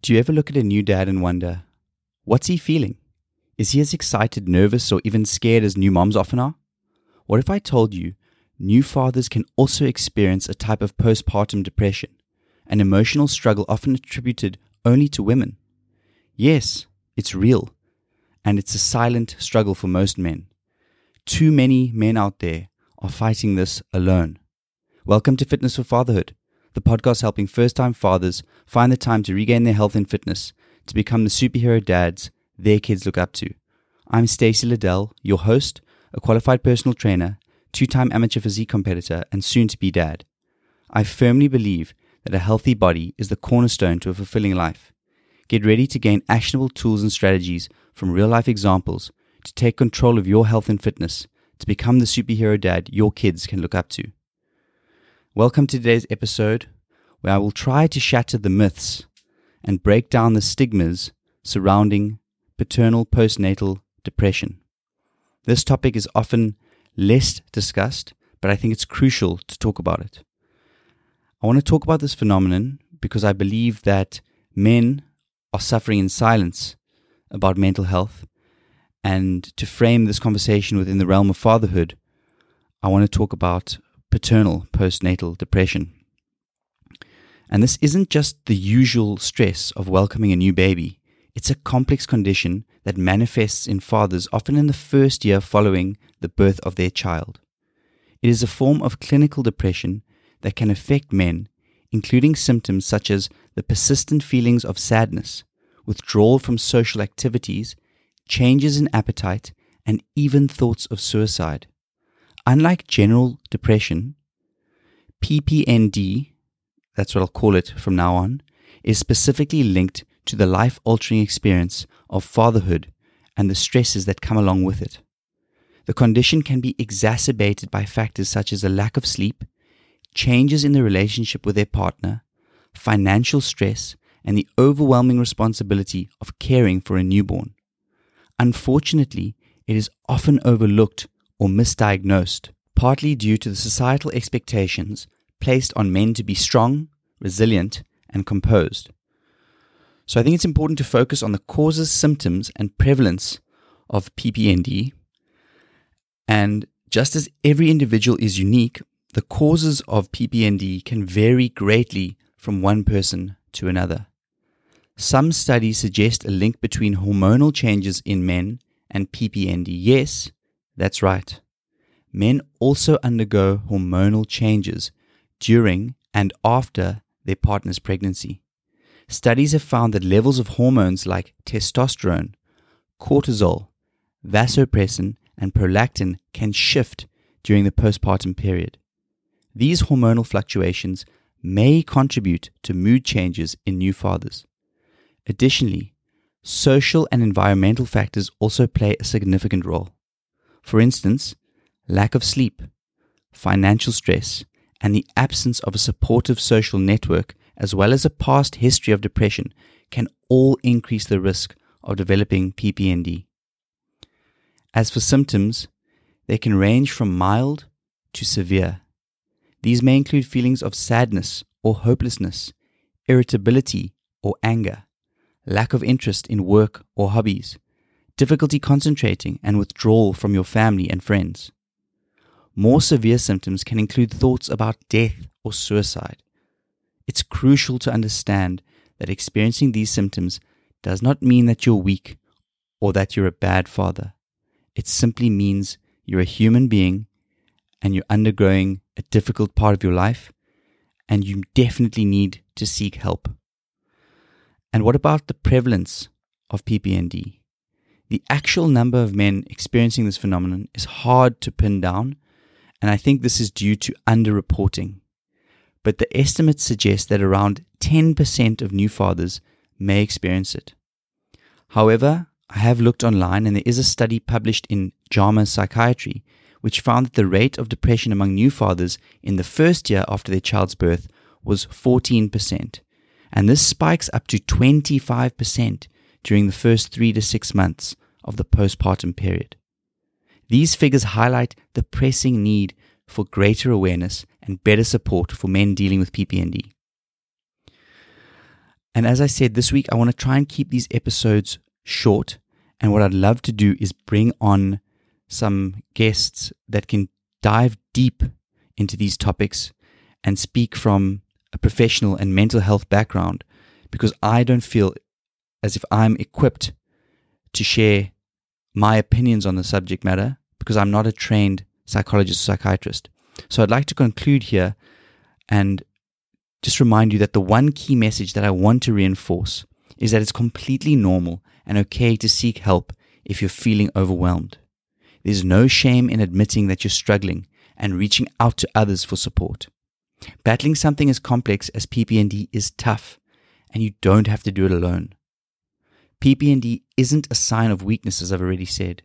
Do you ever look at a new dad and wonder, what's he feeling? Is he as excited, nervous, or even scared as new moms often are? What if I told you new fathers can also experience a type of postpartum depression, an emotional struggle often attributed only to women? Yes, it's real, and it's a silent struggle for most men. Too many men out there are fighting this alone. Welcome to Fitness for Fatherhood the podcast helping first time fathers find the time to regain their health and fitness to become the superhero dads their kids look up to. I'm Stacey Liddell, your host, a qualified personal trainer, two time amateur physique competitor, and soon to be dad. I firmly believe that a healthy body is the cornerstone to a fulfilling life. Get ready to gain actionable tools and strategies from real life examples to take control of your health and fitness to become the superhero dad your kids can look up to. Welcome to today's episode, where I will try to shatter the myths and break down the stigmas surrounding paternal postnatal depression. This topic is often less discussed, but I think it's crucial to talk about it. I want to talk about this phenomenon because I believe that men are suffering in silence about mental health. And to frame this conversation within the realm of fatherhood, I want to talk about paternal postnatal depression. And this isn't just the usual stress of welcoming a new baby, it's a complex condition that manifests in fathers often in the first year following the birth of their child. It is a form of clinical depression that can affect men, including symptoms such as the persistent feelings of sadness, withdrawal from social activities, changes in appetite, and even thoughts of suicide. Unlike general depression, PPND, that's what I'll call it from now on, is specifically linked to the life altering experience of fatherhood and the stresses that come along with it. The condition can be exacerbated by factors such as a lack of sleep, changes in the relationship with their partner, financial stress, and the overwhelming responsibility of caring for a newborn. Unfortunately, it is often overlooked or misdiagnosed, partly due to the societal expectations placed on men to be strong, resilient, and composed. So I think it's important to focus on the causes, symptoms, and prevalence of PPND. And just as every individual is unique, the causes of PPND can vary greatly from one person to another. Some studies suggest a link between hormonal changes in men and PPND. Yes, that's right. Men also undergo hormonal changes during and after their partner's pregnancy. Studies have found that levels of hormones like testosterone, cortisol, vasopressin, and prolactin can shift during the postpartum period. These hormonal fluctuations may contribute to mood changes in new fathers. Additionally, social and environmental factors also play a significant role. For instance, lack of sleep, financial stress, and the absence of a supportive social network, as well as a past history of depression, can all increase the risk of developing PPND. As for symptoms, they can range from mild to severe. These may include feelings of sadness or hopelessness, irritability or anger, lack of interest in work or hobbies, difficulty concentrating, and withdrawal from your family and friends. More severe symptoms can include thoughts about death or suicide. It's crucial to understand that experiencing these symptoms does not mean that you're weak or that you're a bad father. It simply means you're a human being and you're undergoing a difficult part of your life and you definitely need to seek help. And what about the prevalence of PPND? The actual number of men experiencing this phenomenon is hard to pin down, and I think this is due to underreporting. But the estimates suggest that around 10% of new fathers may experience it. However, I have looked online and there is a study published in JAMA Psychiatry which found that the rate of depression among new fathers in the first year after their child's birth was 14%, and this spikes up to 25% during the first three to six months of the postpartum period. These figures highlight the pressing need for greater awareness and better support for men dealing with PPND. And as I said, this week I want to try and keep these episodes short. And what I'd love to do is bring on some guests that can dive deep into these topics and speak from a professional and mental health background because I don't feel as if I'm equipped to share my opinions on the subject matter because I'm not a trained psychologist or psychiatrist. So I'd like to conclude here and just remind you that the one key message that I want to reinforce is that it's completely normal and okay to seek help if you're feeling overwhelmed. There's no shame in admitting that you're struggling and reaching out to others for support. Battling something as complex as PPND is tough, and you don't have to do it alone. PPND isn't a sign of weakness, as I've already said,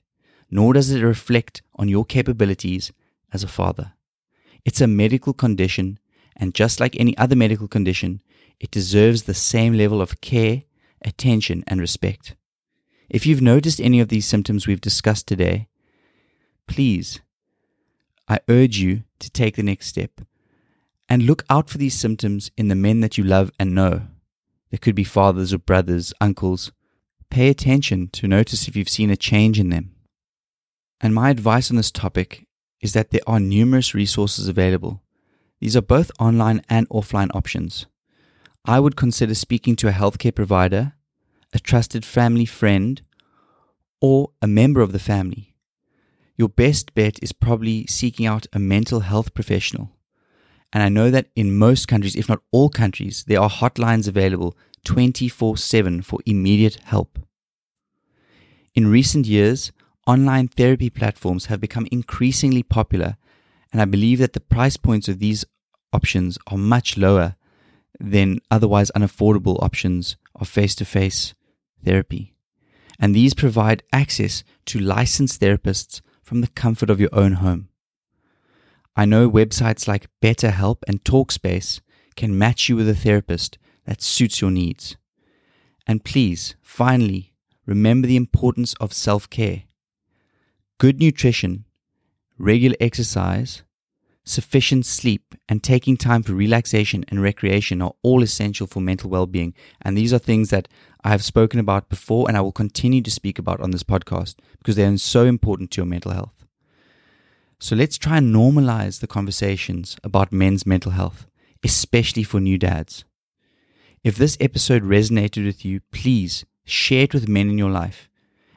nor does it reflect on your capabilities as a father. It's a medical condition, and just like any other medical condition, it deserves the same level of care, attention, and respect. If you've noticed any of these symptoms we've discussed today, please, I urge you to take the next step and look out for these symptoms in the men that you love and know. There could be fathers or brothers, uncles. Pay attention to notice if you've seen a change in them. And my advice on this topic is that there are numerous resources available. These are both online and offline options. I would consider speaking to a healthcare provider, a trusted family friend, or a member of the family. Your best bet is probably seeking out a mental health professional. And I know that in most countries, if not all countries, there are hotlines available 24 7 for immediate help. In recent years, online therapy platforms have become increasingly popular, and I believe that the price points of these options are much lower than otherwise unaffordable options of face to face therapy. And these provide access to licensed therapists from the comfort of your own home. I know websites like BetterHelp and Talkspace can match you with a therapist that suits your needs. And please, finally, remember the importance of self care. Good nutrition, regular exercise, sufficient sleep, and taking time for relaxation and recreation are all essential for mental well being. And these are things that I have spoken about before and I will continue to speak about on this podcast because they are so important to your mental health. So let's try and normalize the conversations about men's mental health, especially for new dads. If this episode resonated with you, please share it with men in your life.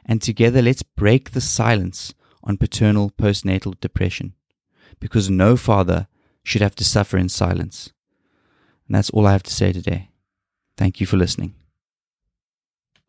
And together, let's break the silence on paternal postnatal depression. Because no father should have to suffer in silence. And that's all I have to say today. Thank you for listening.